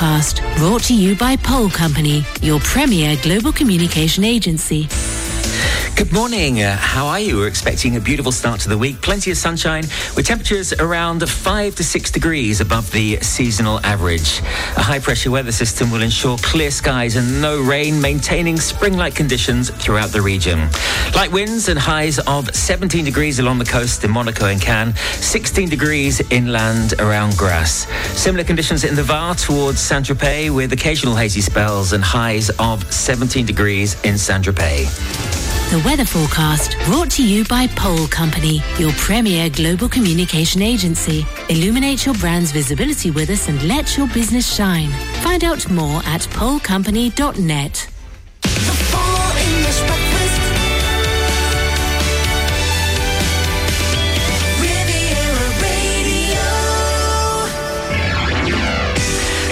forecast brought to you by Pole Company, your premier global communication agency. Good morning. Uh, how are you? We're expecting a beautiful start to the week. Plenty of sunshine with temperatures around 5 to 6 degrees above the seasonal average. A high pressure weather system will ensure clear skies and no rain, maintaining spring like conditions throughout the region. Light winds and highs of 17 degrees along the coast in Monaco and Cannes, 16 degrees inland around Grasse. Similar conditions in the Var towards Saint Tropez with occasional hazy spells and highs of 17 degrees in Saint Tropez. The weather forecast brought to you by Pole Company, your premier global communication agency. Illuminate your brand's visibility with us and let your business shine. Find out more at polecompany.net.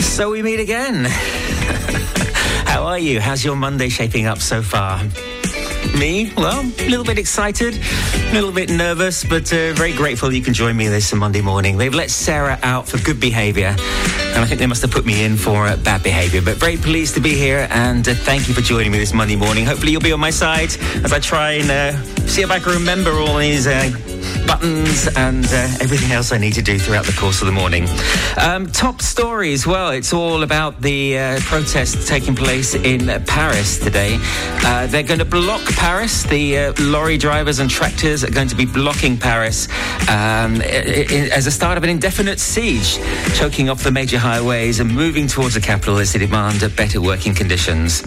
So we meet again. How are you? How's your Monday shaping up so far? Me? Well, a little bit excited, a little bit nervous, but uh, very grateful you can join me this Monday morning. They've let Sarah out for good behaviour, and I think they must have put me in for uh, bad behaviour. But very pleased to be here, and uh, thank you for joining me this Monday morning. Hopefully, you'll be on my side as I try and uh, see if I can remember all these uh, buttons and uh, everything else I need to do throughout the course of the morning. Um, top stories. Well, it's all about the uh, protests taking place in Paris today. Uh, they're going to block Paris. The uh, lorry drivers and tractors are going to be blocking Paris um, as a start of an indefinite siege, choking off the major highways and moving towards the capital as they demand better working conditions.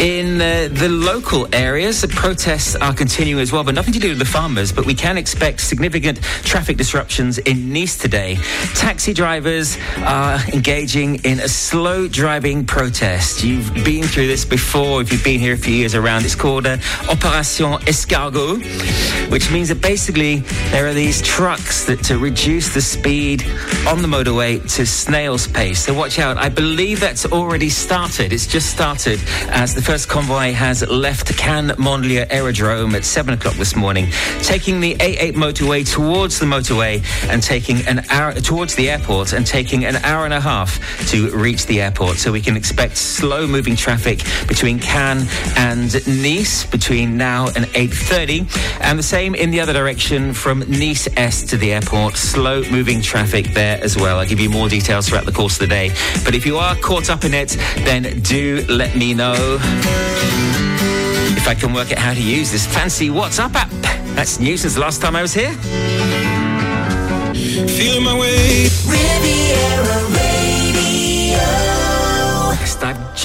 In uh, the local areas, the protests are continuing as well, but nothing to do with the farmers. But we can expect significant traffic disruptions in Nice today. Taxi drivers are engaging in a slow driving protest. You've been through this before if you've been here a few years around. It's called uh, Opération Escargot, which means that basically there are these trucks that to reduce the speed on the motorway to snail's pace. So watch out. I believe that's already started. It's just started as the first convoy has left Cannes Mandelieu Aerodrome at 7 o'clock this morning, taking the A8 motor motorway towards the motorway and taking an hour towards the airport and taking an hour and a half to reach the airport. So we can expect slow moving traffic between Cannes and Nice between now and 8.30 and the same in the other direction from Nice Est to the airport. Slow moving traffic there as well. I'll give you more details throughout the course of the day. But if you are caught up in it, then do let me know if I can work out how to use this fancy WhatsApp app. That's new since the last time I was here. Feeling my way. Riviera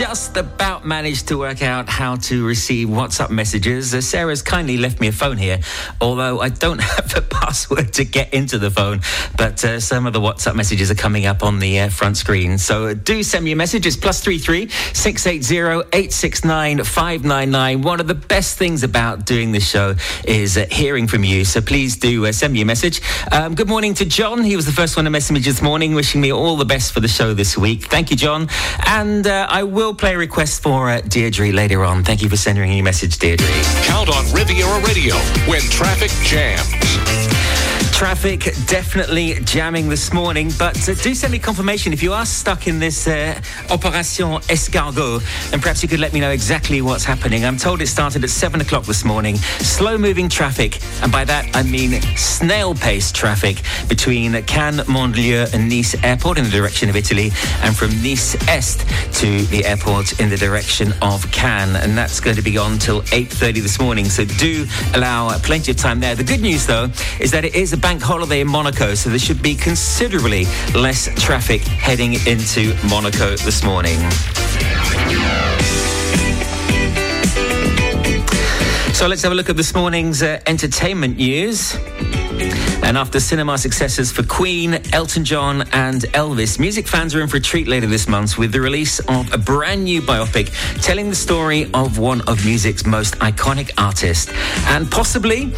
just about managed to work out how to receive WhatsApp messages. Uh, Sarah's kindly left me a phone here, although I don't have the password to get into the phone. But uh, some of the WhatsApp messages are coming up on the uh, front screen. So uh, do send me a message. It's plus three three six eight zero eight six nine five nine nine. One of the best things about doing this show is uh, hearing from you. So please do uh, send me a message. Um, good morning to John. He was the first one to message me this morning, wishing me all the best for the show this week. Thank you, John. And I will play a request for uh, Deirdre later on. Thank you for sending your message, Deirdre. Count on Riviera Radio when traffic jams. Traffic definitely jamming this morning, but uh, do send me confirmation if you are stuck in this uh, Opération Escargot, and perhaps you could let me know exactly what's happening. I'm told it started at 7 o'clock this morning. Slow moving traffic, and by that I mean snail pace traffic between Cannes, Mandelieu, and Nice Airport in the direction of Italy, and from Nice Est to the airport in the direction of Cannes. And that's going to be on till 8.30 this morning, so do allow plenty of time there. The good news, though, is that it is a bank holiday in Monaco, so there should be considerably less traffic heading into Monaco this morning. So let's have a look at this morning's uh, entertainment news. And after cinema successes for Queen, Elton John, and Elvis, music fans are in for a treat later this month with the release of a brand new biopic telling the story of one of music's most iconic artists and possibly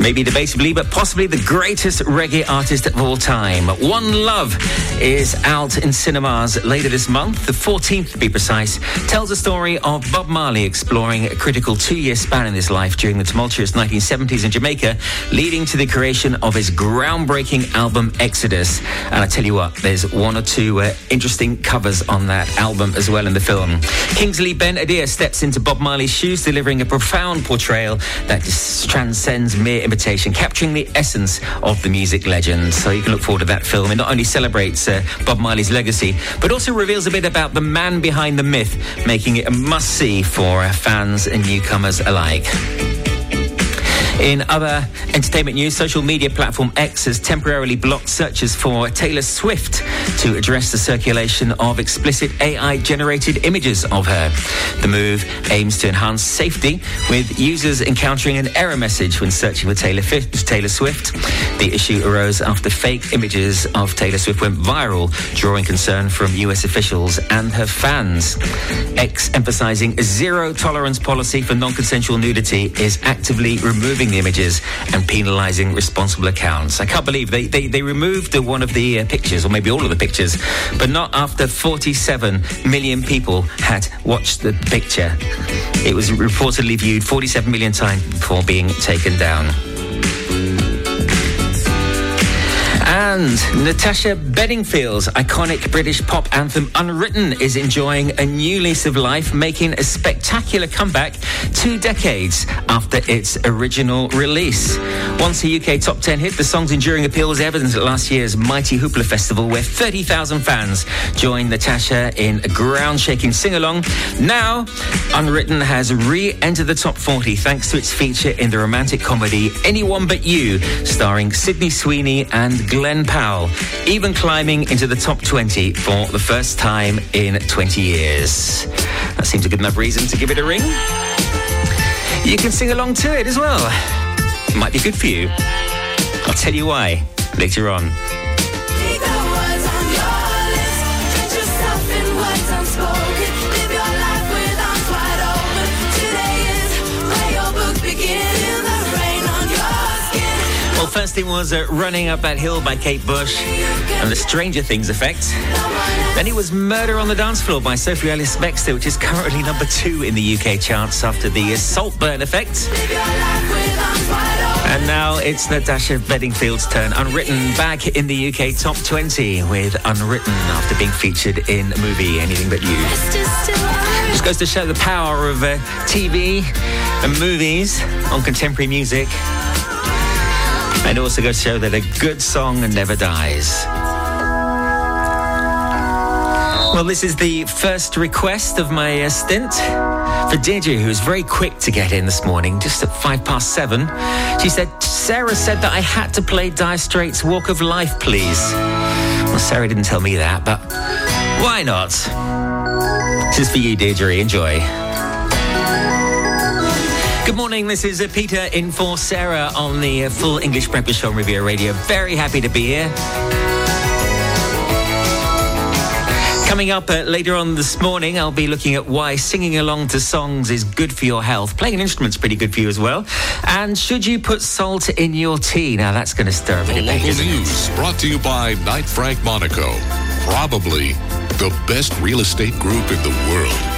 maybe debatably, but possibly the greatest reggae artist of all time. One Love is out in cinemas later this month, the 14th to be precise, tells the story of Bob Marley exploring a critical two-year span in his life during the tumultuous 1970s in Jamaica, leading to the creation of his groundbreaking album Exodus. And I tell you what, there's one or two uh, interesting covers on that album as well in the film. Kingsley Ben-Adir steps into Bob Marley's shoes, delivering a profound portrayal that transcends mere imitation, capturing the essence of the music legend. So you can look forward to that film. It not only celebrates uh, Bob Marley's legacy, but also reveals a bit about the man behind the myth, making it a must see for fans and newcomers alike. In other entertainment news, social media platform X has temporarily blocked searches for Taylor Swift to address the circulation of explicit AI generated images of her. The move aims to enhance safety with users encountering an error message when searching for Taylor, Taylor Swift. The issue arose after fake images of Taylor Swift went viral, drawing concern from US officials and her fans. X emphasizing a zero tolerance policy for non consensual nudity is actively removing the images and penalising responsible accounts. I can't believe they, they, they removed one of the uh, pictures, or maybe all of the pictures, but not after 47 million people had watched the picture. It was reportedly viewed 47 million times before being taken down. And Natasha Bedingfield's iconic British pop anthem Unwritten is enjoying a new lease of life, making a spectacular comeback two decades after its original release. Once a UK top 10 hit, the song's enduring appeal was evident at last year's Mighty Hoopla Festival, where 30,000 fans joined Natasha in a ground shaking sing along. Now, Unwritten has re entered the top 40 thanks to its feature in the romantic comedy Anyone But You, starring Sydney Sweeney and Glen Powell, even climbing into the top 20 for the first time in 20 years. That seems a good enough reason to give it a ring. You can sing along to it as well. Might be good for you. I'll tell you why later on. First thing was uh, Running Up That Hill by Kate Bush and the Stranger Things effect. Then it was Murder on the Dance Floor by Sophie Ellis Bextor, which is currently number two in the UK charts after the Saltburn effect. And now it's Natasha Bedingfield's turn. Unwritten back in the UK top 20 with Unwritten after being featured in a movie Anything But You. Just goes to show the power of uh, TV and movies on contemporary music. And also goes to show that a good song never dies. Well, this is the first request of my uh, stint for Deirdre, who was very quick to get in this morning, just at five past seven. She said, Sarah said that I had to play Dire Straits' Walk of Life, please. Well, Sarah didn't tell me that, but why not? This is for you, Deirdre. Enjoy. Good morning. This is uh, Peter in for Sarah on the uh, Full English Breakfast Show on Riviera Radio. Very happy to be here. Coming up uh, later on this morning, I'll be looking at why singing along to songs is good for your health. Playing an instrument's pretty good for you as well. And should you put salt in your tea? Now that's going to stir a bit of Local news brought to you by Knight Frank Monaco. Probably the best real estate group in the world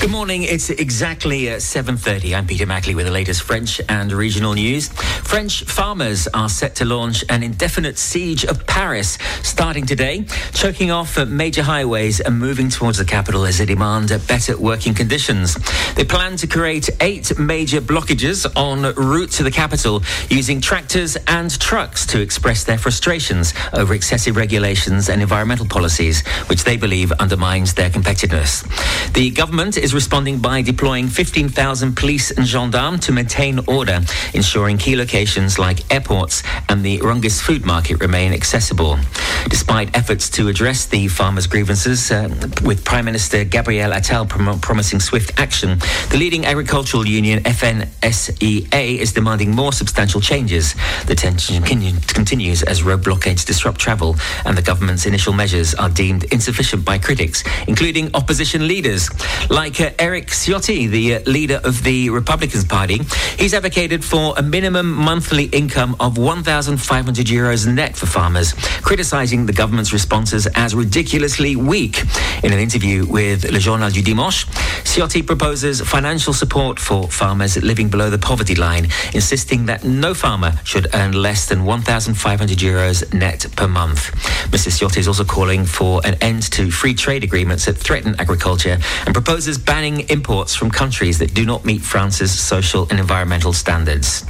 Good morning. It's exactly uh, 7.30. I'm Peter Mackley with the latest French and regional news. French farmers are set to launch an indefinite siege of Paris starting today, choking off uh, major highways and moving towards the capital as they demand uh, better working conditions. They plan to create eight major blockages en route to the capital using tractors and trucks to express their frustrations over excessive regulations and environmental policies, which they believe undermines their competitiveness. The government is is responding by deploying 15,000 police and gendarmes to maintain order, ensuring key locations like airports and the Rungis food market remain accessible. Despite efforts to address the farmers' grievances, uh, with Prime Minister Gabriel Attal prom- promising swift action, the leading agricultural union FNSEA is demanding more substantial changes. The tension continues as road blockades disrupt travel, and the government's initial measures are deemed insufficient by critics, including opposition leaders. Like uh, Eric Ciotti, the uh, leader of the Republicans Party, he's advocated for a minimum monthly income of 1,500 euros net for farmers, criticizing the government's responses as ridiculously weak. In an interview with Le Journal du Dimanche, Ciotti proposes financial support for farmers living below the poverty line, insisting that no farmer should earn less than 1,500 euros net per month. Mr. Ciotti is also calling for an end to free trade agreements that threaten agriculture and proposes banning imports from countries that do not meet France's social and environmental standards.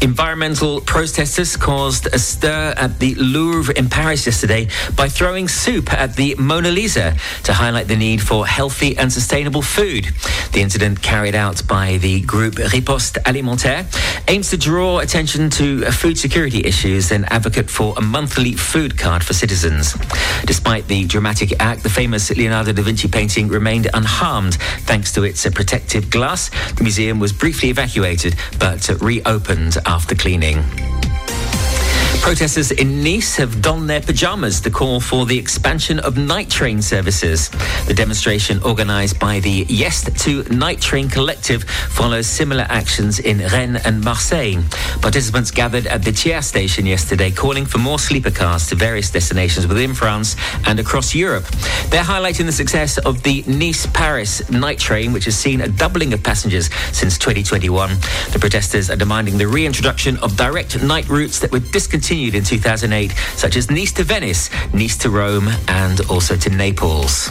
Environmental protesters caused a stir at the Louvre in Paris yesterday by throwing soup at the Mona Lisa to highlight the need for healthy and sustainable food. The incident carried out by the group Riposte Alimentaire aims to draw attention to food security issues and advocate for a monthly food card for citizens. Despite the dramatic act, the famous Leonardo da Vinci painting remained unharmed thanks to its protective glass. The museum was briefly evacuated but reopened after cleaning. Protesters in Nice have donned their pajamas to call for the expansion of night train services. The demonstration, organised by the Yes to Night Train Collective, follows similar actions in Rennes and Marseille. Participants gathered at the Thiers station yesterday, calling for more sleeper cars to various destinations within France and across Europe. They're highlighting the success of the Nice Paris night train, which has seen a doubling of passengers since 2021. The protesters are demanding the reintroduction of direct night routes that were discontinued continued in 2008, such as Nice to Venice, Nice to Rome, and also to Naples.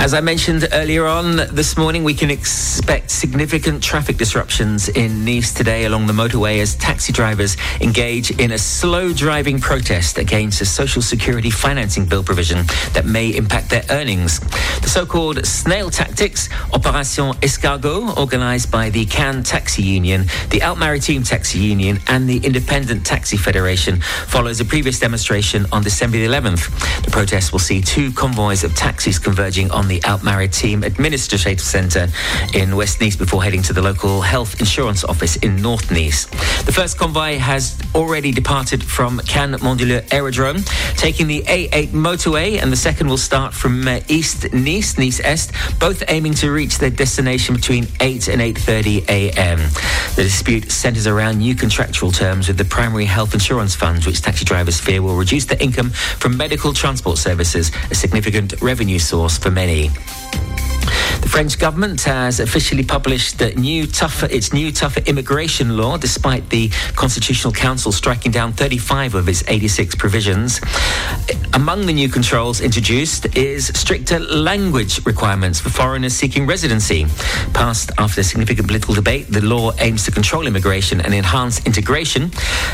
As I mentioned earlier on this morning, we can expect significant traffic disruptions in Nice today along the motorway as taxi drivers engage in a slow driving protest against a social security financing bill provision that may impact their earnings. The so called snail tactics, Operation Escargot, organized by the Cannes Taxi Union, the Alpes Maritime Taxi Union, and the Independent Taxi Federation, follows a previous demonstration on December the 11th. The protest will see two convoys of taxis converging on the Alpes Maritime Administrative Centre in West Nice before heading to the local health insurance office in North Nice. The first convoy has already departed from Cannes Mandelieu Aerodrome, taking the A8 motorway, and the second will start from uh, East Nice, Nice Est, both aiming to reach their destination between 8 and 8.30 a.m. The dispute centres around new contractual terms with the primary health insurance funds, which taxi drivers fear will reduce their income from medical transport services, a significant revenue source for many. The French government has officially published new tougher, its new tougher immigration law, despite the Constitutional Council striking down 35 of its 86 provisions. Among the new controls introduced is stricter language requirements for foreigners seeking residency. Passed after significant political debate, the law aims to control immigration and enhance integration.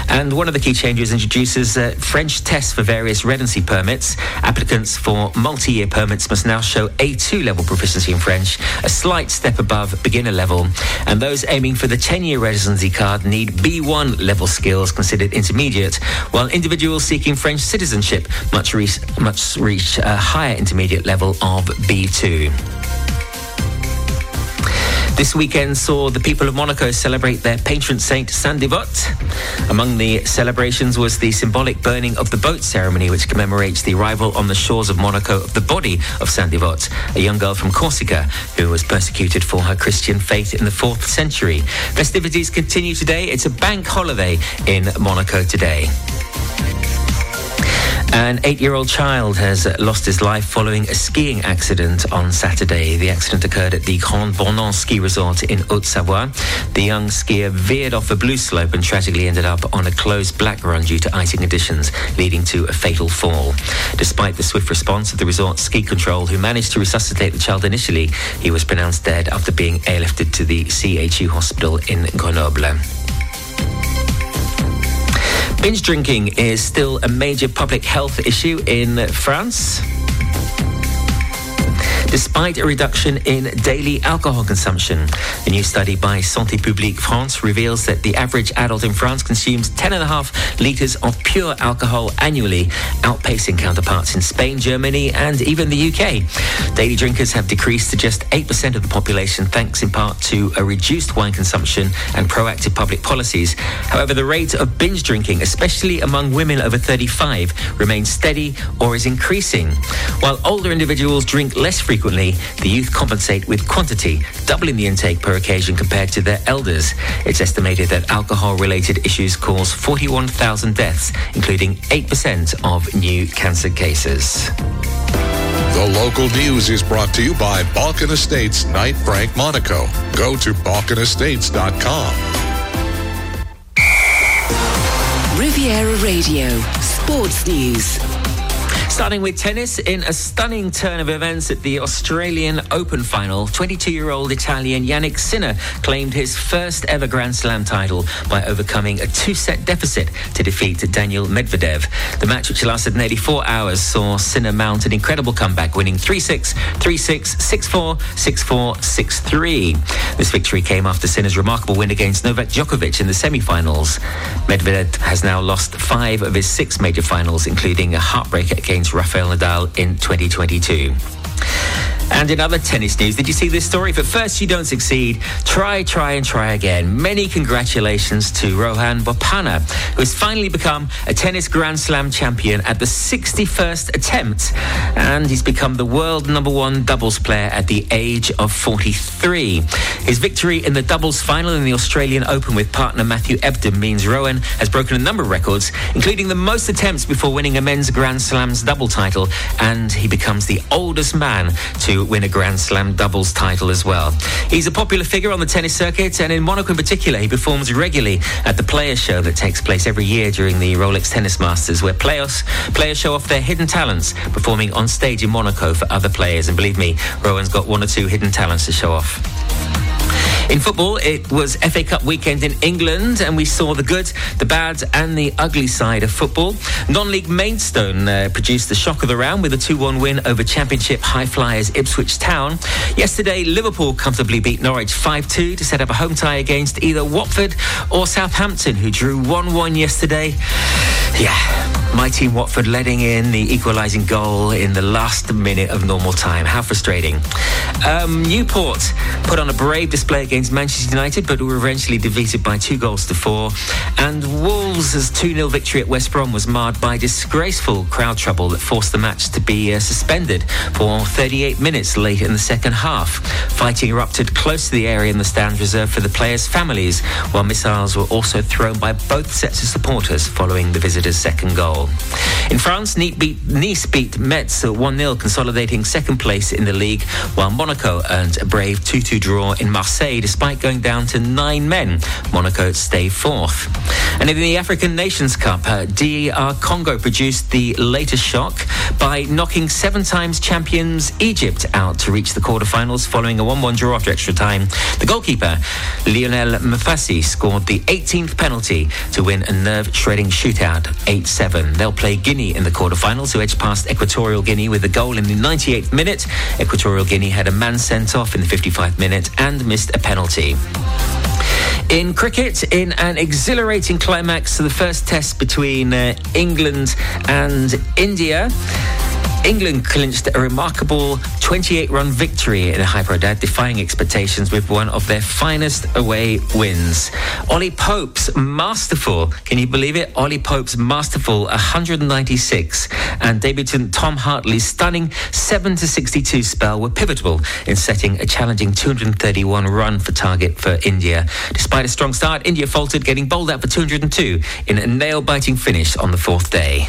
And one of the key changes introduces uh, French tests for various residency permits. Applicants for multi-year permits must now show A2 level proficiency in French, a slight step above beginner level. And those aiming for the 10-year residency card need B1 level skills considered intermediate, while individuals seeking French citizenship must reach, must reach a higher intermediate level of B2. This weekend saw the people of Monaco celebrate their patron saint Saint Devote. Among the celebrations was the symbolic burning of the boat ceremony, which commemorates the arrival on the shores of Monaco of the body of Saint Devote, a young girl from Corsica who was persecuted for her Christian faith in the 4th century. Festivities continue today. It's a bank holiday in Monaco today. An eight year old child has lost his life following a skiing accident on Saturday. The accident occurred at the Grand Bornand ski resort in Haute Savoie. The young skier veered off a blue slope and tragically ended up on a closed black run due to icing conditions, leading to a fatal fall. Despite the swift response of the resort's ski control, who managed to resuscitate the child initially, he was pronounced dead after being airlifted to the CHU hospital in Grenoble. Binge drinking is still a major public health issue in France. Despite a reduction in daily alcohol consumption. A new study by Santé Publique France reveals that the average adult in France consumes 10.5 litres of pure alcohol annually, outpacing counterparts in Spain, Germany, and even the UK. Daily drinkers have decreased to just 8% of the population, thanks in part to a reduced wine consumption and proactive public policies. However, the rate of binge drinking, especially among women over 35, remains steady or is increasing. While older individuals drink less frequently, the youth compensate with quantity, doubling the intake per occasion compared to their elders. It's estimated that alcohol related issues cause 41,000 deaths, including 8% of new cancer cases. The local news is brought to you by Balkan Estates Knight Frank Monaco. Go to balkanestates.com. Riviera Radio, Sports News. Starting with tennis, in a stunning turn of events at the Australian Open final, 22 year old Italian Jannik Sinner claimed his first ever Grand Slam title by overcoming a two set deficit to defeat Daniel Medvedev. The match, which lasted nearly four hours, saw Sinner mount an incredible comeback, winning 3 6, 3 6, 6 4, 6 4, 6 3. This victory came after Sinner's remarkable win against Novak Djokovic in the semi finals. Medvedev has now lost five of his six major finals, including a heartbreaker against Rafael Nadal in 2022. And in other tennis news, did you see this story? If at first you don't succeed, try, try, and try again. Many congratulations to Rohan Bopanna, who has finally become a tennis Grand Slam champion at the 61st attempt. And he's become the world number one doubles player at the age of 43. His victory in the doubles final in the Australian Open with partner Matthew Ebden means Rohan has broken a number of records, including the most attempts before winning a men's Grand Slams double title. And he becomes the oldest man to win a Grand Slam doubles title as well. He's a popular figure on the tennis circuit, and in Monaco in particular, he performs regularly at the Players Show that takes place every year during the Rolex Tennis Masters, where players, players show off their hidden talents, performing on stage in Monaco for other players. And believe me, Rohan's got one or two hidden talents to show off. In football, it was FA Cup weekend in England, and we saw the good, the bad, and the ugly side of football. Non league Maidstone uh, produced the shock of the round with a 2 1 win over Championship high flyers Ipswich Town. Yesterday, Liverpool comfortably beat Norwich 5 2 to set up a home tie against either Watford or Southampton, who drew 1 1 yesterday. Yeah, my team Watford letting in the equalising goal in the last minute of normal time. How frustrating. Um, Newport put on a brave display against Manchester United, but were eventually defeated by two goals to four. And Wolves' 2 0 victory at West Brom was marred by disgraceful crowd trouble that forced the match to be uh, suspended for 38 minutes late in the second half. Fighting erupted close to the area in the stands reserved for the players' families, while missiles were also thrown by both sets of supporters following the visitors' second goal. In France, nice beat, nice beat Metz 1 0, consolidating second place in the league, while Monaco earned a brave 2 2 draw in Marseille despite going down to nine men. Monaco stay fourth. And in the African Nations Cup, uh, DR Congo produced the latest shock by knocking seven times champions Egypt out to reach the quarterfinals following a 1 1 draw after extra time. The goalkeeper, Lionel Mpasi, scored the 18th penalty to win a nerve shredding shootout 8 7. They'll play Guinea in the quarterfinals, who edged past Equatorial Guinea with a goal in the 98th minute. Equatorial Guinea had a man sent off in the 55th minute and missed a penalty. In cricket, in an exhilarating climax to the first test between uh, England and India, England clinched a remarkable 28 run victory in Hyderabad, defying expectations with one of their finest away wins. Ollie Pope's masterful, can you believe it? Ollie Pope's masterful 196 and debutant Tom Hartley's stunning 7 to 62 spell were pivotal in setting a challenging 231 run for target for India. Despite a strong start, India faltered, getting bowled out for 202 in a nail biting finish on the fourth day.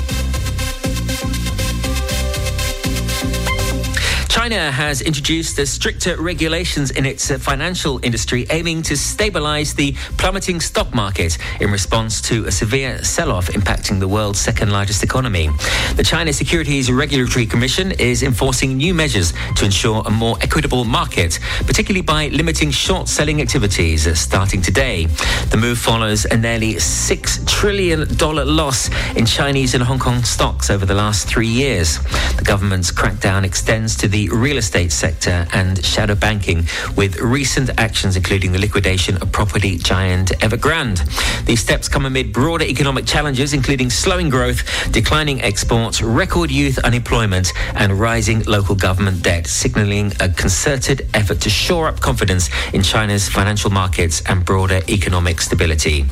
China has introduced stricter regulations in its financial industry, aiming to stabilize the plummeting stock market in response to a severe sell off impacting the world's second largest economy. The China Securities Regulatory Commission is enforcing new measures to ensure a more equitable market, particularly by limiting short selling activities starting today. The move follows a nearly $6 trillion loss in Chinese and Hong Kong stocks over the last three years. The government's crackdown extends to the real estate sector and shadow banking, with recent actions including the liquidation of property giant Evergrande. These steps come amid broader economic challenges, including slowing growth, declining exports, record youth unemployment, and rising local government debt, signaling a concerted effort to shore up confidence in China's financial markets and broader economic stability.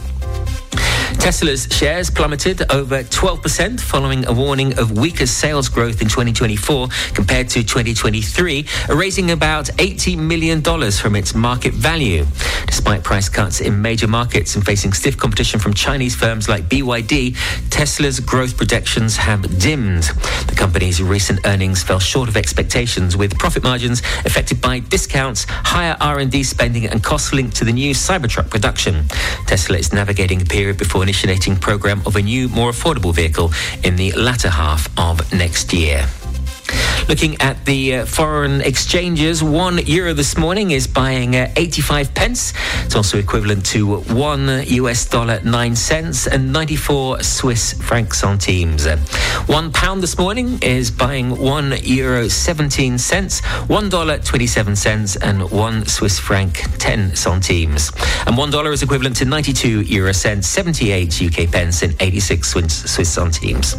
Tesla's shares plummeted over 12% following a warning of weaker sales growth in 2024 compared to 2023, erasing about $80 million from its market value. Despite price cuts in major markets and facing stiff competition from Chinese firms like BYD, Tesla's growth projections have dimmed. The company's recent earnings fell short of expectations, with profit margins affected by discounts, higher R&D spending, and costs linked to the new Cybertruck production. Tesla is navigating a period before initiating program of a new, more affordable vehicle in the latter half of next year. Looking at the uh, foreign exchanges, one euro this morning is buying uh, 85 pence. It's also equivalent to one US dollar nine cents and 94 Swiss franc centimes. One pound this morning is buying one euro 17 cents, one dollar 27 cents, and one Swiss franc 10 centimes. And one dollar is equivalent to 92 euro cents, 78 UK pence, and 86 Swiss centimes.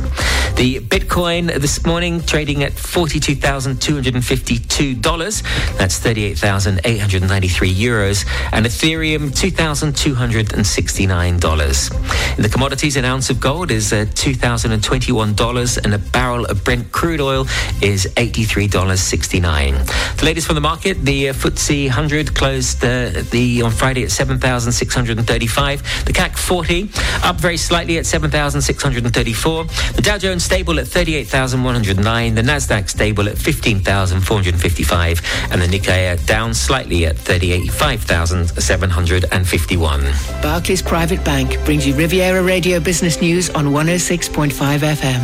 The Bitcoin this morning trading at 40. $32,252. That's 38,893 euros. And Ethereum, $2,269. In the commodities, an ounce of gold is uh, $2,021 and a barrel of Brent crude oil is $83.69. The latest from the market, the uh, FTSE 100 closed the the on Friday at 7,635. The CAC 40 up very slightly at 7,634. The Dow Jones stable at 38,109. The Nasdaq stable at 15,455, and the Nikkei down slightly at 35,751. Barclays Private Bank brings you Riviera Radio Business News on 106.5 FM.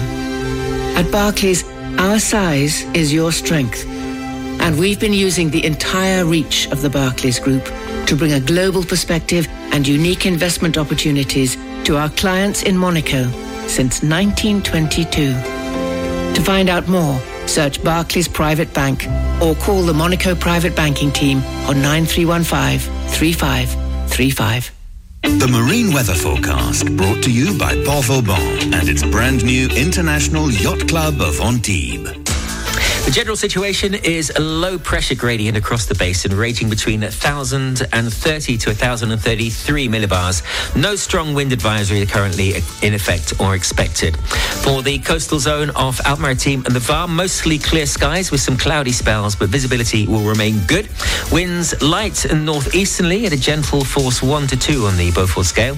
At Barclays, our size is your strength. And we've been using the entire reach of the Barclays Group to bring a global perspective and unique investment opportunities to our clients in Monaco since 1922. To find out more, search Barclays Private Bank or call the Monaco Private Banking Team on 9315 3535. The marine weather forecast brought to you by Port Vauban and its brand new International Yacht Club of Antibes. The general situation is a low pressure gradient across the basin, ranging between 1,030 to 1,033 millibars. No strong wind advisory currently in effect or expected. For the coastal zone off Alpes-Maritimes and the Var, mostly clear skies with some cloudy spells, but visibility will remain good. Winds light and northeasterly at a gentle force 1 to 2 on the Beaufort scale.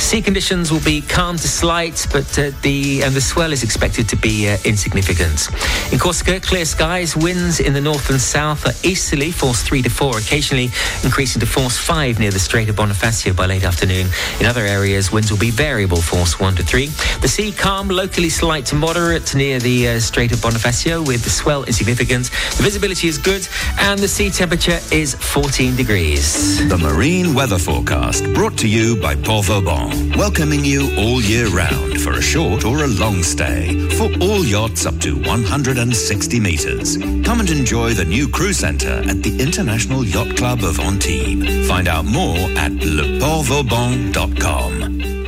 Sea conditions will be calm to slight, but uh, the and the swell is expected to be uh, insignificant. In Corsica, clear skies, winds in the north and south are easterly, force 3 to 4, occasionally increasing to force 5 near the Strait of Bonifacio by late afternoon. In other areas, winds will be variable, force 1 to 3. The sea calm, locally slight to moderate near the uh, Strait of Bonifacio, with the swell insignificant. The visibility is good, and the sea temperature is 14 degrees. The marine weather forecast brought to you by Port Vauban, welcoming you all year round for a short or a long stay for all yachts up to 160 meters. Come and enjoy the new crew centre at the International Yacht Club of Antibes. Find out more at leportvauban.com.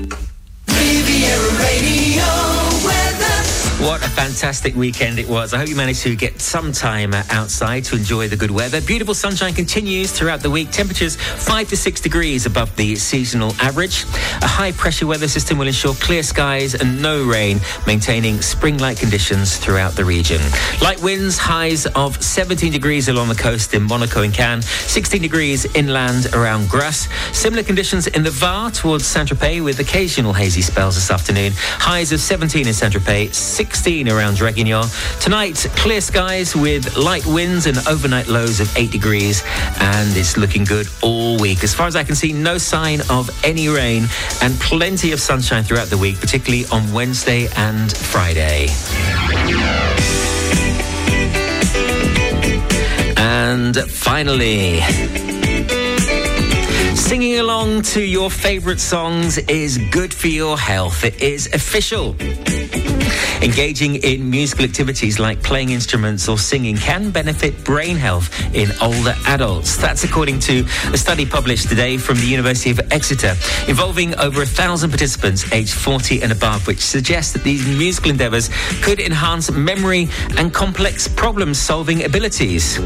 What a fantastic weekend it was. I hope you managed to get some time outside to enjoy the good weather. Beautiful sunshine continues throughout the week. Temperatures 5 to 6 degrees above the seasonal average. A high pressure weather system will ensure clear skies and no rain, maintaining spring like conditions throughout the region. Light winds, highs of 17 degrees along the coast in Monaco and Cannes, 16 degrees inland around Grasse. Similar conditions in the Var towards Saint Tropez with occasional hazy spells this afternoon. Highs of 17 in Saint Tropez, 6 16 around Draguignan. Tonight, clear skies with light winds and overnight lows of 8 degrees, and it's looking good all week. As far as I can see, no sign of any rain and plenty of sunshine throughout the week, particularly on Wednesday and Friday. And finally, Singing along to your favorite songs is good for your health. It is official. Engaging in musical activities like playing instruments or singing can benefit brain health in older adults. That's according to a study published today from the University of Exeter involving over a thousand participants aged 40 and above, which suggests that these musical endeavors could enhance memory and complex problem solving abilities.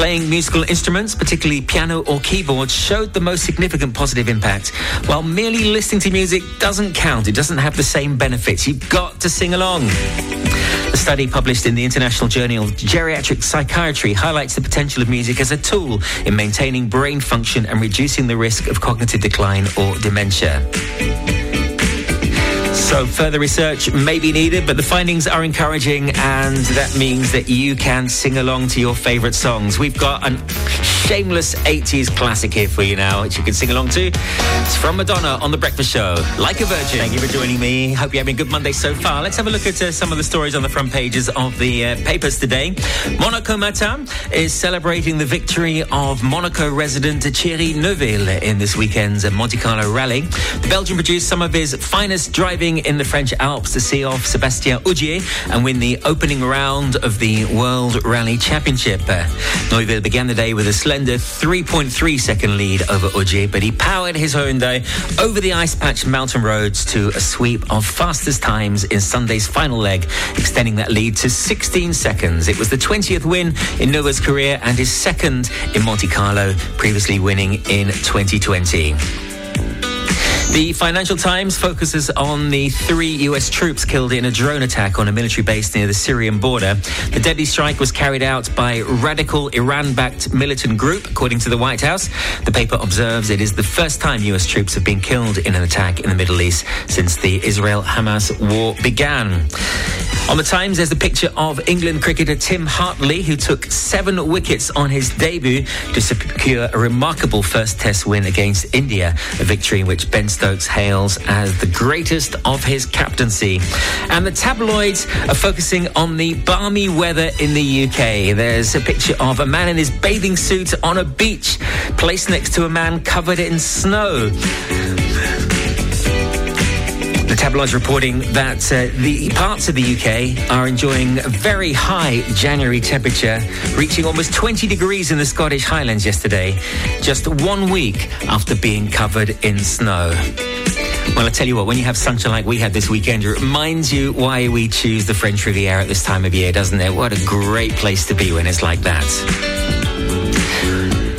Playing musical instruments, particularly piano or keyboard, showed the most significant positive impact. While merely listening to music doesn't count, it doesn't have the same benefits. You've got to sing along. A study published in the International Journal of Geriatric Psychiatry highlights the potential of music as a tool in maintaining brain function and reducing the risk of cognitive decline or dementia. So further research may be needed, but the findings are encouraging, and that means that you can sing along to your favourite songs. We've got an shameless 80s classic here for you now, which you can sing along to. It's from Madonna on The Breakfast Show, Like a Virgin. Thank you for joining me. Hope you're having a good Monday so far. Let's have a look at uh, some of the stories on the front pages of the uh, papers today. Monaco Matin is celebrating the victory of Monaco resident Thierry Neuville in this weekend's Monte Carlo rally. The Belgian produced some of his finest driving in the French Alps to see off Sebastien Ogier and win the opening round of the World Rally Championship. Uh, Neuville began the day with a slender 3.3 second lead over Ogier, but he powered his Hyundai over the ice patch mountain roads to a sweep of fastest times in Sunday's final leg, extending that lead to 16 seconds. It was the 20th win in Neuville's career and his second in Monte Carlo, previously winning in 2020. The Financial Times focuses on the three U.S. troops killed in a drone attack on a military base near the Syrian border. The deadly strike was carried out by radical Iran-backed militant group, according to the White House. The paper observes it is the first time U.S. troops have been killed in an attack in the Middle East since the Israel-Hamas war began. On the Times, there's a picture of England cricketer Tim Hartley, who took seven wickets on his debut to secure a remarkable first Test win against India, a victory in which Ben Stokes hails as the greatest of his captaincy. And the tabloids are focusing on the balmy weather in the UK. There's a picture of a man in his bathing suit on a beach, placed next to a man covered in snow. The tabloids reporting that uh, the parts of the UK are enjoying a very high January temperature, reaching almost 20 degrees in the Scottish Highlands yesterday, just one week after being covered in snow. Well, I tell you what, when you have sunshine like we had this weekend, it reminds you why we choose the French Riviera at this time of year, doesn't it? What a great place to be when it's like that.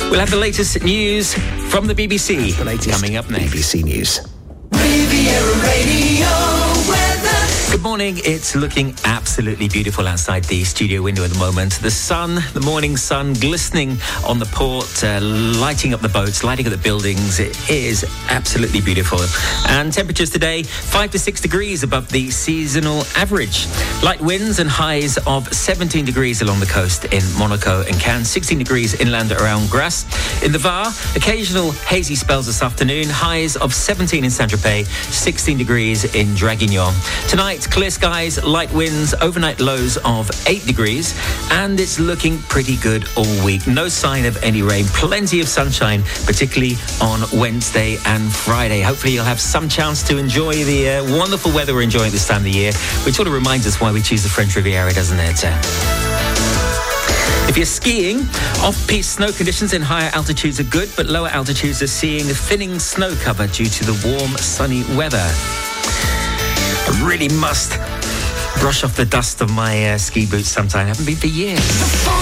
We'll have the latest news from the BBC the latest coming up next. BBC News. Riviera Radio weather. Good morning. It's looking absolutely beautiful outside the studio window at the moment. The sun, the morning sun, glistening on the port, uh, lighting up the boats, lighting up the buildings. It is absolutely beautiful. And temperatures today, five to six degrees above the seasonal average. Light winds and highs of 17 degrees along the coast in Monaco and Cannes, 16 degrees inland around Grasse. In the Var, occasional hazy spells this afternoon, highs of 17 in Saint-Tropez, 16 degrees in Draguignan. Tonight, clear skies, light winds, overnight lows of 8 degrees, and it's looking pretty good all week. No sign of any rain, plenty of sunshine, particularly on Wednesday and Friday. Hopefully, you'll have some chance to enjoy the uh, wonderful weather we're enjoying this time of the year, which sort of reminds us why we choose the French Riviera, doesn't it? If you're skiing, off-piste snow conditions in higher altitudes are good, but lower altitudes are seeing a thinning snow cover due to the warm, sunny weather. Really must brush off the dust of my uh, ski boots sometime. I haven't been for years.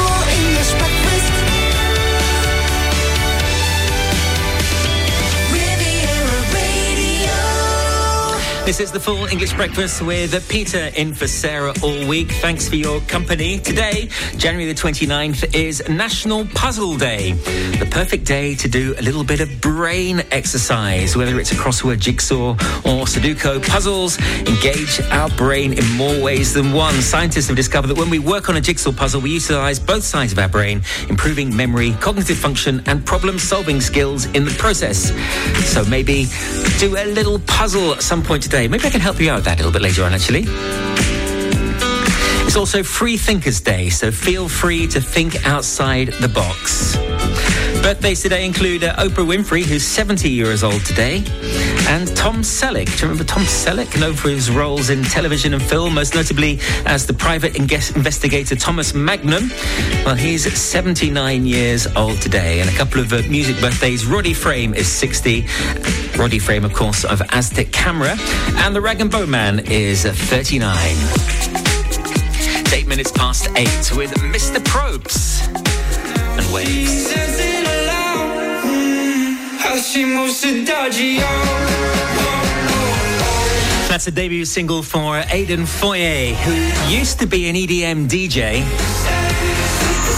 This is the full English breakfast with Peter in for Sarah all week. Thanks for your company. Today, January the 29th, is National Puzzle Day. The perfect day to do a little bit of brain exercise, whether it's a crossword jigsaw or Sudoku puzzles. Engage our brain in more ways than one. Scientists have discovered that when we work on a jigsaw puzzle, we utilize both sides of our brain, improving memory, cognitive function, and problem solving skills in the process. So maybe do a little puzzle at some point Maybe I can help you out with that a little bit later on, actually. It's also Free Thinkers Day, so feel free to think outside the box. Birthdays today include uh, Oprah Winfrey, who's 70 years old today, and Tom Selleck. Do you remember Tom Selleck? Known for his roles in television and film, most notably as the private inge- investigator Thomas Magnum. Well, he's 79 years old today. And a couple of uh, music birthdays. Roddy Frame is 60. Roddy Frame, of course, of Aztec Camera. And the Rag and Bone Man is uh, 39. Eight minutes past eight with Mr. Probz and Waves. Says it. Mm, How she moves to dodgy, oh. That's a debut single for Aidan Foyer, who used to be an EDM DJ.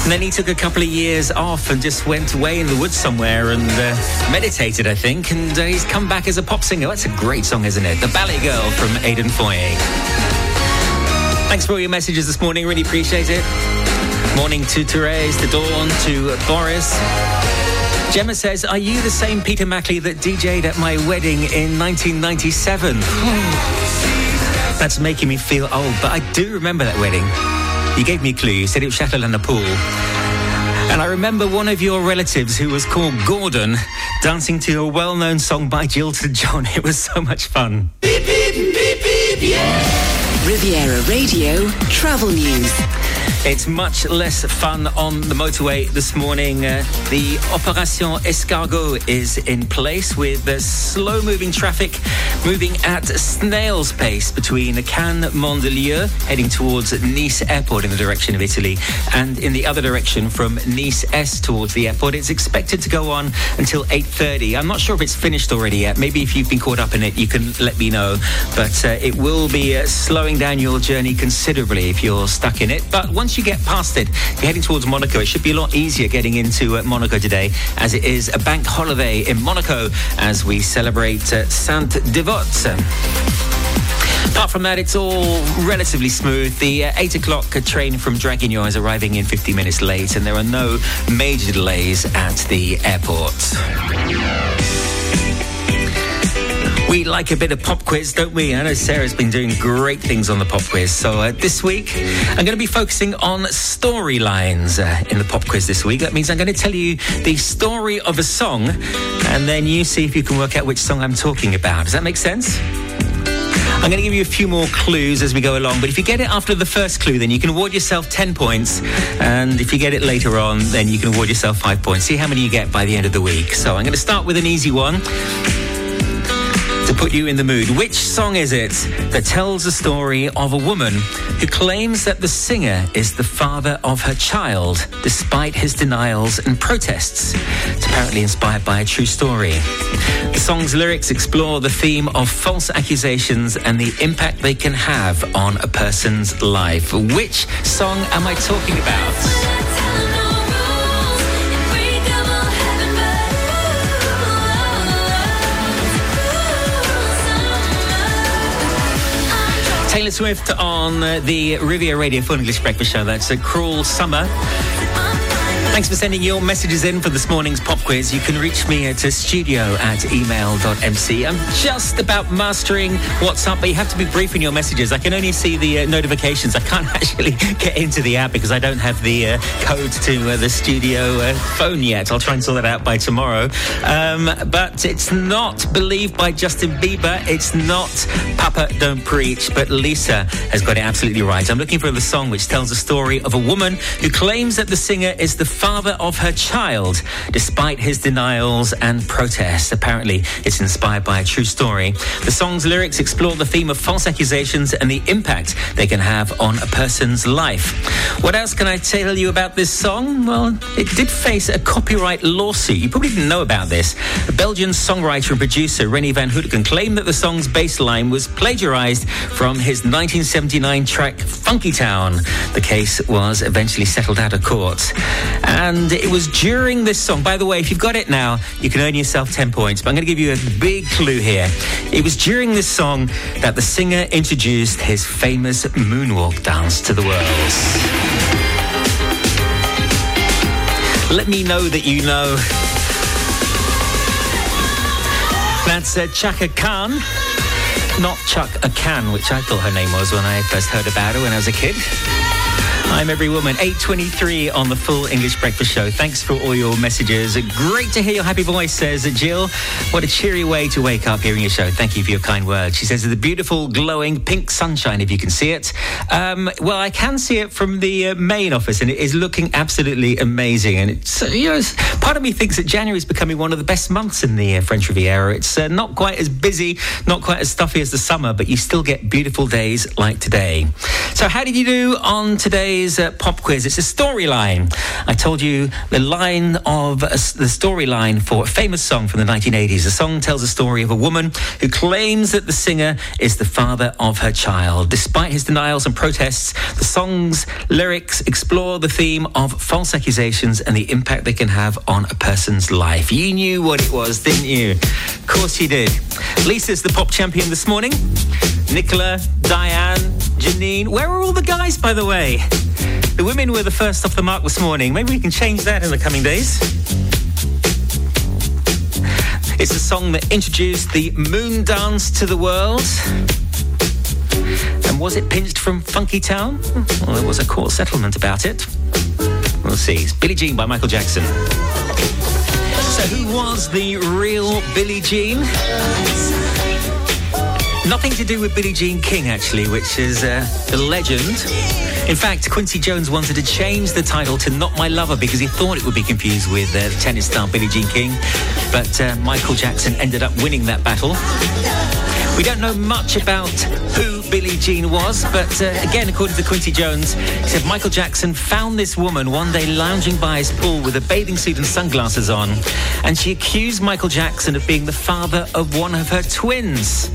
And then he took a couple of years off and just went away in the woods somewhere and uh, meditated, I think. And uh, he's come back as a pop singer. That's a great song, isn't it? The Ballet Girl from Aidan Foyer. Thanks for all your messages this morning. Really appreciate it. Morning to Therese, the Dawn, to Boris. Gemma says, Are you the same Peter Mackley that DJ'd at my wedding in 1997? That's making me feel old, but I do remember that wedding. You gave me a clue. You said it was Chateau la Pool. And I remember one of your relatives who was called Gordon dancing to a well known song by Jilted John. It was so much fun. Riviera Radio Travel News. It's much less fun on the motorway this morning. Uh, the Operation Escargot is in place with the slow moving traffic moving at snail's pace between Cannes Mandelieu heading towards Nice Airport in the direction of Italy and in the other direction from Nice Est towards the airport. It's expected to go on until 8.30. I'm not sure if it's finished already yet. Maybe if you've been caught up in it, you can let me know. But uh, it will be uh, slowing down your journey considerably if you're stuck in it. But once you get past it, you're heading towards Monaco. It should be a lot easier getting into uh, Monaco today, as it is a bank holiday in Monaco as we celebrate uh, Sainte. Apart from that, it's all relatively smooth. The uh, 8 o'clock train from Draguignan is arriving in 50 minutes late, and there are no major delays at the airport. We like a bit of pop quiz, don't we? I know Sarah's been doing great things on the pop quiz. So uh, this week, I'm going to be focusing on storylines uh, in the pop quiz this week. That means I'm going to tell you the story of a song, and then you see if you can work out which song I'm talking about. Does that make sense? I'm going to give you a few more clues as we go along, but if you get it after the first clue, then you can award yourself 10 points. And if you get it later on, then you can award yourself 5 points. See how many you get by the end of the week. So I'm going to start with an easy one put you in the mood. Which song is it that tells the story of a woman who claims that the singer is the father of her child, despite his denials and protests? It's apparently inspired by a true story. The song's lyrics explore the theme of false accusations and the impact they can have on a person's life. Which song am I talking about? Taylor Swift on uh, the Riviera Radio Full English Breakfast Show. That's a cruel summer. Thanks for sending your messages in for this morning's pop quiz. You can reach me at studio at email.mc. I'm just about mastering WhatsApp, but you have to be brief in your messages. I can only see the uh, notifications. I can't actually get into the app because I don't have the uh, code to uh, the studio uh, phone yet. I'll try and sort that out by tomorrow. Um, but it's not Believe by Justin Bieber. It's not Papa Don't Preach, but Lisa has got it absolutely right. I'm looking for the song which tells the story of a woman who claims that the singer is the father of her child, despite his denials and protests. Apparently, it's inspired by a true story. The song's lyrics explore the theme of false accusations and the impact they can have on a person's life. What else can I tell you about this song? Well, it did face a copyright lawsuit. You probably didn't know about this. A Belgian songwriter and producer, Rennie Van Houtken, claimed that the song's bass line was plagiarized from his 1979 track Funky Town. The case was eventually settled out of court. And it was during this song, by the way, if you've got it now, you can earn yourself 10 points. But I'm going to give you a big clue here. It was during this song that the singer introduced his famous moonwalk dance to the world. Let me know that you know. That's uh, Chaka Khan. Not Chuck a Can, which I thought her name was when I first heard about her when I was a kid. I'm Every Woman, 8.23 on the Full English Breakfast Show. Thanks for all your messages. Great to hear your happy voice, says Jill. What a cheery way to wake up hearing your show. Thank you for your kind words. She says, the beautiful, glowing pink sunshine, if you can see it. Um, well, I can see it from the uh, main office, and it is looking absolutely amazing. And it's, uh, you know, part of me thinks that January is becoming one of the best months in the uh, French Riviera. It's uh, not quite as busy, not quite as stuffy as the summer, but you still get beautiful days like today. So, how did you do on today's uh, pop quiz? It's a storyline. I told you the line of uh, the storyline for a famous song from the 1980s. The song tells a story of a woman who claims that the singer is the father of her child. Despite his denials and protests, the song's lyrics explore the theme of false accusations and the impact they can have on a person's life. You knew what it was, didn't you? Of course you did. Lisa's the pop champion this morning. Nicola, Diane, Janine. Where are all the guys, by the way? The women were the first off the mark this morning. Maybe we can change that in the coming days. It's a song that introduced the moon dance to the world. And was it pinched from Funky Town? Well, there was a court settlement about it. We'll see. It's Billie Jean by Michael Jackson. So, who was the real Billie Jean? Nothing to do with Billie Jean King, actually, which is uh, the legend. In fact, Quincy Jones wanted to change the title to Not My Lover because he thought it would be confused with uh, tennis star Billie Jean King. But uh, Michael Jackson ended up winning that battle. We don't know much about who Billie Jean was, but uh, again, according to Quincy Jones, he said Michael Jackson found this woman one day lounging by his pool with a bathing suit and sunglasses on, and she accused Michael Jackson of being the father of one of her twins.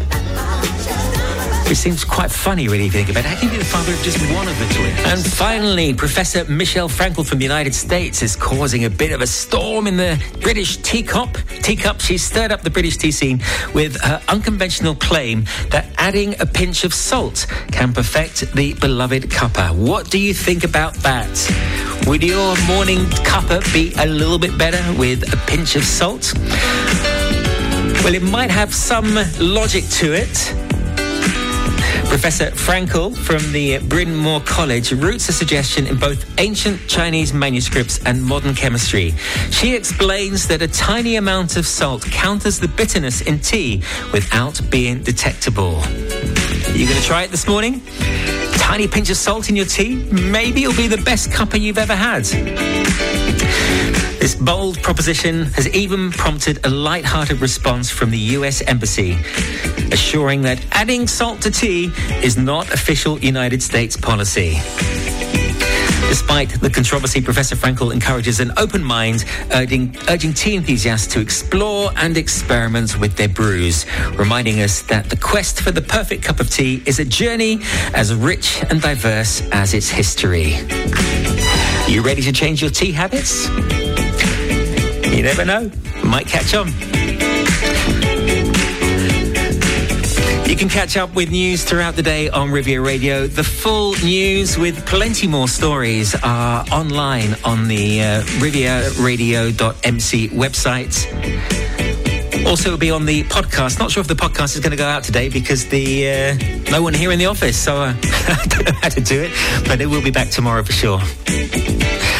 Which seems quite funny, really, if you think about it. How can you be the father of just one of the twins? And finally, Professor Michelle Francl from the United States is causing a bit of a storm in the British teacup. Teacup, she's stirred up the British tea scene with her unconventional claim that adding a pinch of salt can perfect the beloved cuppa. What do you think about that? Would your morning cuppa be a little bit better with a pinch of salt? Well, it might have some logic to it. Professor Francl from the Bryn Mawr College roots a suggestion in both ancient Chinese manuscripts and modern chemistry. She explains that a tiny amount of salt counters the bitterness in tea without being detectable. Are you going to try it this morning? Tiny pinch of salt in your tea? Maybe it'll be the best cuppa you've ever had. This bold proposition has even prompted a light-hearted response from the US Embassy, assuring that adding salt to tea is not official United States policy. Despite the controversy, Professor Francl encourages an open mind, urging, urging tea enthusiasts to explore and experiment with their brews, reminding us that the quest for the perfect cup of tea is a journey as rich and diverse as its history. You ready to change your tea habits? You never know. Might catch on. You can catch up with news throughout the day on Riviera Radio. The full news with plenty more stories are online on the uh, rivieradio.mc website. Also, it'll be on the podcast. Not sure if the podcast is going to go out today because the uh, no one here in the office, so uh, I don't know how to do it. But it will be back tomorrow for sure.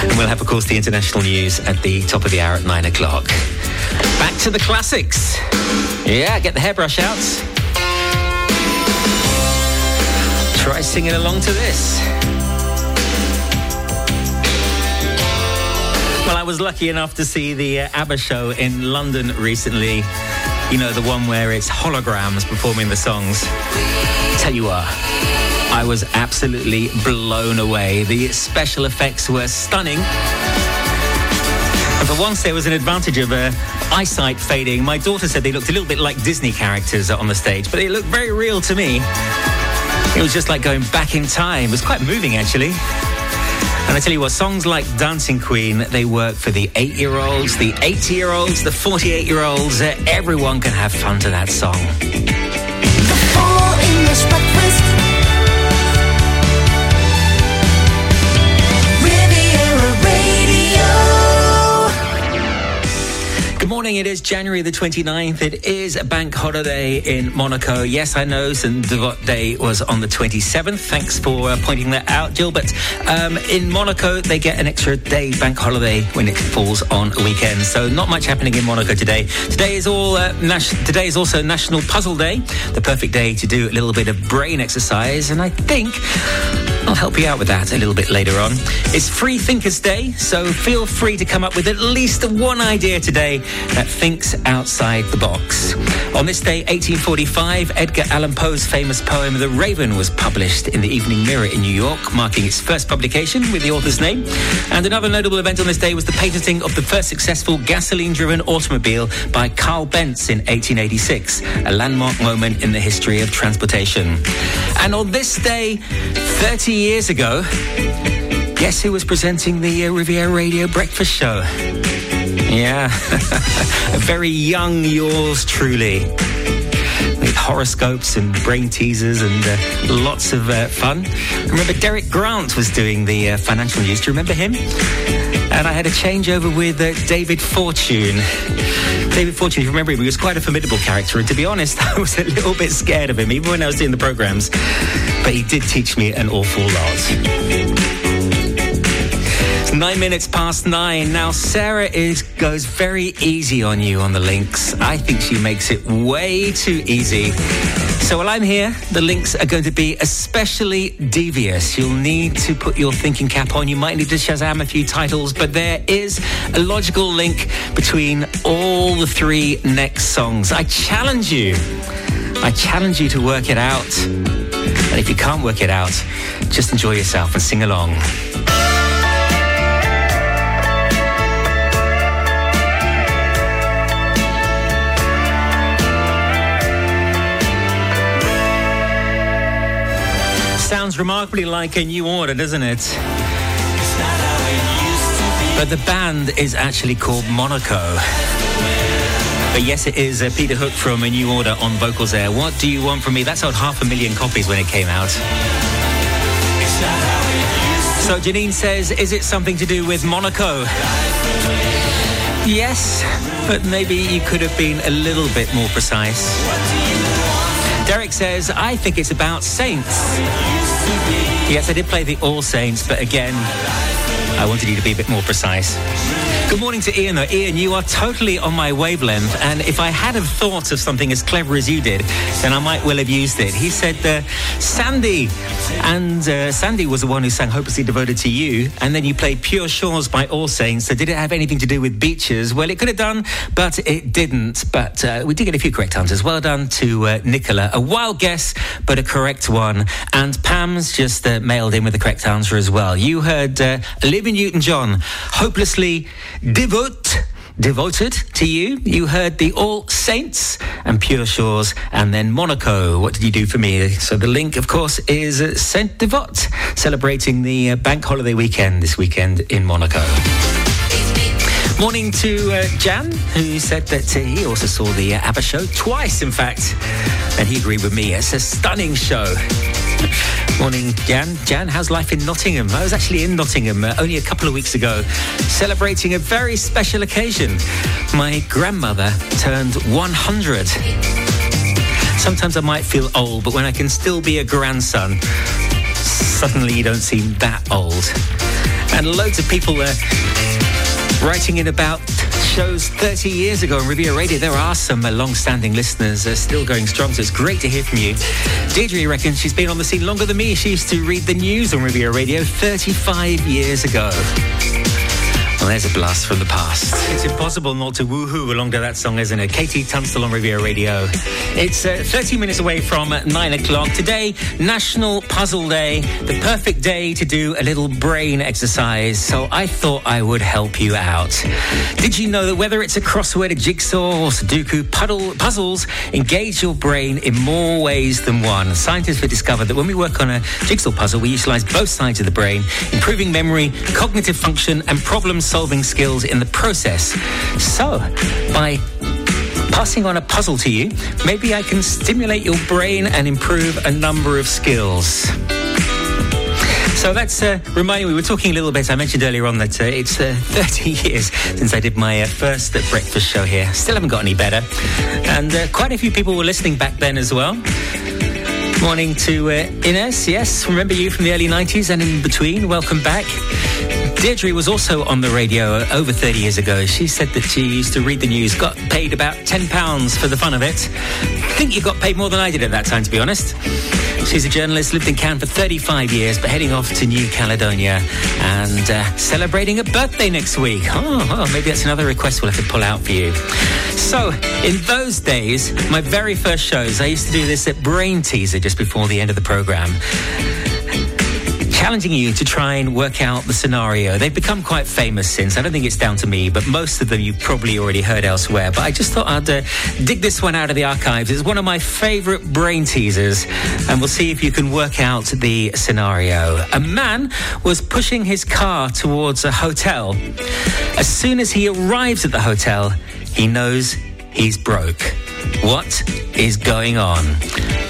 And we'll have, of course, the international news at the top of the hour at nine o'clock. Back to the classics. Yeah, get the hairbrush out. Try singing along to this. Well, I was lucky enough to see the uh, ABBA show in London recently. You know, the one where it's holograms performing the songs. Tell you what, I was absolutely blown away. The special effects were stunning. And for once, there was an advantage of uh, eyesight fading. My daughter said they looked a little bit like Disney characters on the stage, but they looked very real to me. It was just like going back in time. It was quite moving, actually. And I tell you what, songs like Dancing Queen, they work for the eight year olds, the 80 year olds, the 48 year olds. Uh, everyone can have fun to that song. Good morning. It is January the 29th. It is a bank holiday in Monaco. Yes, I know St. Devote Day was on the 27th. Thanks for uh, pointing that out, Jill. But um, in Monaco, they get an extra day bank holiday when it falls on a weekend. So not much happening in Monaco today. Today is all. Uh, nas- today is also National Puzzle Day, the perfect day to do a little bit of brain exercise. And I think I'll help you out with that a little bit later on. It's Free Thinkers Day, so feel free to come up with at least one idea today that thinks outside the box. On this day, 1845, Edgar Allan Poe's famous poem The Raven was published in the Evening Mirror in New York, marking its first publication with the author's name. And another notable event on this day was the patenting of the first successful gasoline-driven automobile by Carl Benz in 1886, a landmark moment in the history of transportation. And on this day, 30 years ago, guess who was presenting the uh, Riviera Radio Breakfast Show? Yeah, a very young yours truly. With horoscopes and brain teasers and uh, lots of uh, fun. Remember, Derek Grant was doing the uh, financial news. Do you remember him? And I had a changeover with uh, David Fortune. David Fortune, if you remember him, he was quite a formidable character. And to be honest, I was a little bit scared of him, even when I was doing the programs. But he did teach me an awful lot. Nine minutes past nine. Now, Sarah is goes very easy on you on the links. I think she makes it way too easy. So while I'm here, the links are going to be especially devious. You'll need to put your thinking cap on. You might need to Shazam a few titles, but there is a logical link between all the three next songs. I challenge you. I challenge you to work it out. And if you can't work it out, just enjoy yourself and sing along. Sounds remarkably like a new order, doesn't it? But the band is actually called Monaco. But yes, it is uh, Peter Hook from A New Order on vocals there. What do you want from me? That sold half a million copies when it came out. So Janine says, is it something to do with Monaco? Yes, but maybe you could have been a little bit more precise. Derek says, I think it's about saints. Yes, I did play the All Saints, but again, I wanted you to be a bit more precise. Good morning to Ian, though. Ian, you are totally on my wavelength, and if I had have thought of something as clever as you did, then I might well have used it. He said, uh, Sandy, and uh, Sandy was the one who sang Hopelessly Devoted to You, and then you played Pure Shores by All Saints. So did it have anything to do with beaches? Well, it could have done, but it didn't. But uh, we did get a few correct answers. Well done to uh, Nicola. A wild guess, but a correct one. And Pam's just uh, mailed in with the correct answer as well. You heard uh, Olivia Newton-John, Hopelessly Devote devoted to you. You heard the All Saints and Pure Shores, and then Monaco. What did you do for me? So the link, of course, is Saint Devote, celebrating the uh, bank holiday weekend this weekend in Monaco. Morning to uh, Jan, who said that uh, he also saw the uh, ABBA show twice, in fact, and he agreed with me. It's a stunning show. Morning, Jan. Jan, how's life in Nottingham? I was actually in Nottingham uh, only a couple of weeks ago, celebrating a very special occasion. My grandmother turned 100. Sometimes I might feel old, but when I can still be a grandson, suddenly you don't seem that old. And loads of people are writing in about shows 30 years ago on Riviera Radio. There are some long-standing listeners uh, still going strong, so it's great to hear from you. Deirdre reckons she's been on the scene longer than me. She used to read the news on Riviera Radio 35 years ago. Well, there's a blast from the past. It's impossible not to woohoo along to that song, isn't it? KT Tunstall on Riviera Radio. It's uh, 30 minutes away from 9 o'clock. Today, National Puzzle Day, the perfect day to do a little brain exercise. So I thought I would help you out. Did you know that whether it's a crossword, a jigsaw, or Sudoku, puddle, puzzles engage your brain in more ways than one? Scientists have discovered that when we work on a jigsaw puzzle, we utilize both sides of the brain, improving memory, cognitive function, and problem solving skills in the process. So, by passing on a puzzle to you, maybe I can stimulate your brain and improve a number of skills. So that's uh, reminding me, we were talking a little bit. I mentioned earlier on that uh, it's uh, 30 years since I did my uh, first breakfast show here. Still haven't got any better. And uh, quite a few people were listening back then as well. Morning to uh, Ines, yes, remember you from the early 90s and in between. Welcome back. Deirdre was also on the radio over 30 years ago. She said that she used to read the news, got paid about £10 for the fun of it. I think you got paid more than I did at that time, to be honest. She's a journalist, lived in Cannes for 35 years, but heading off to New Caledonia and uh, celebrating a birthday next week. Oh, oh, maybe that's another request we'll have to pull out for you. So, in those days, my very first shows, I used to do this at Brain Teaser just before the end of the program challenging you to try and work out the scenario. They've become quite famous since. I don't think it's down to me, but most of them you've probably already heard elsewhere. But I just thought I'd uh, dig this one out of the archives. It's one of my favorite brain teasers, and we'll see if you can work out the scenario. A man was pushing his car towards a hotel. As soon as he arrives at the hotel, he knows he's broke. What is going on?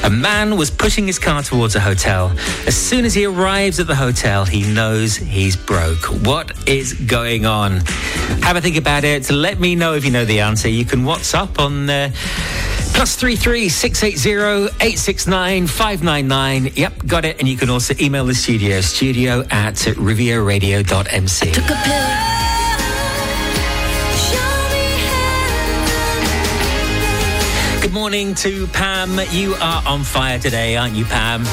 A man was pushing his car towards a hotel. As soon as he arrives at the hotel, he knows he's broke. What is going on? Have a think about it. Let me know if you know the answer. You can WhatsApp on. Uh, Plus three three six eight zero eight six nine five nine nine. Yep, got it. And you can also email the studio, studio at rivieradio.mc. Took Good morning to Pam. You are on fire today, aren't you, Pam?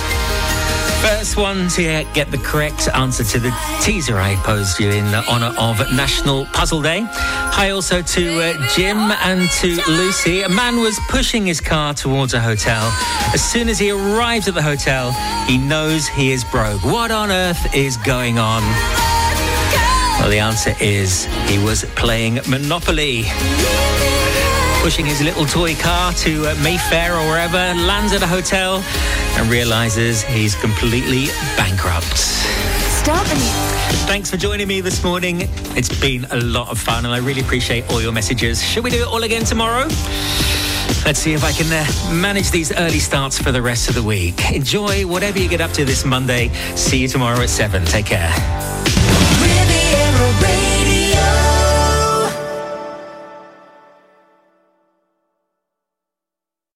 First one to get the correct answer to the teaser I posed you in honour of National Puzzle Day. Hi also to uh, Jim and to Lucy. A man was pushing his car towards a hotel. As soon as he arrives at the hotel, he knows he is broke. What on earth is going on? Well, the answer is he was playing Monopoly pushing his little toy car to uh, Mayfair or wherever, lands at a hotel and realizes he's completely bankrupt. Stop Thanks for joining me this morning. It's been a lot of fun and I really appreciate all your messages. Should we do it all again tomorrow? Let's see if I can uh, manage these early starts for the rest of the week. Enjoy whatever you get up to this Monday. See you tomorrow at 7. Take care.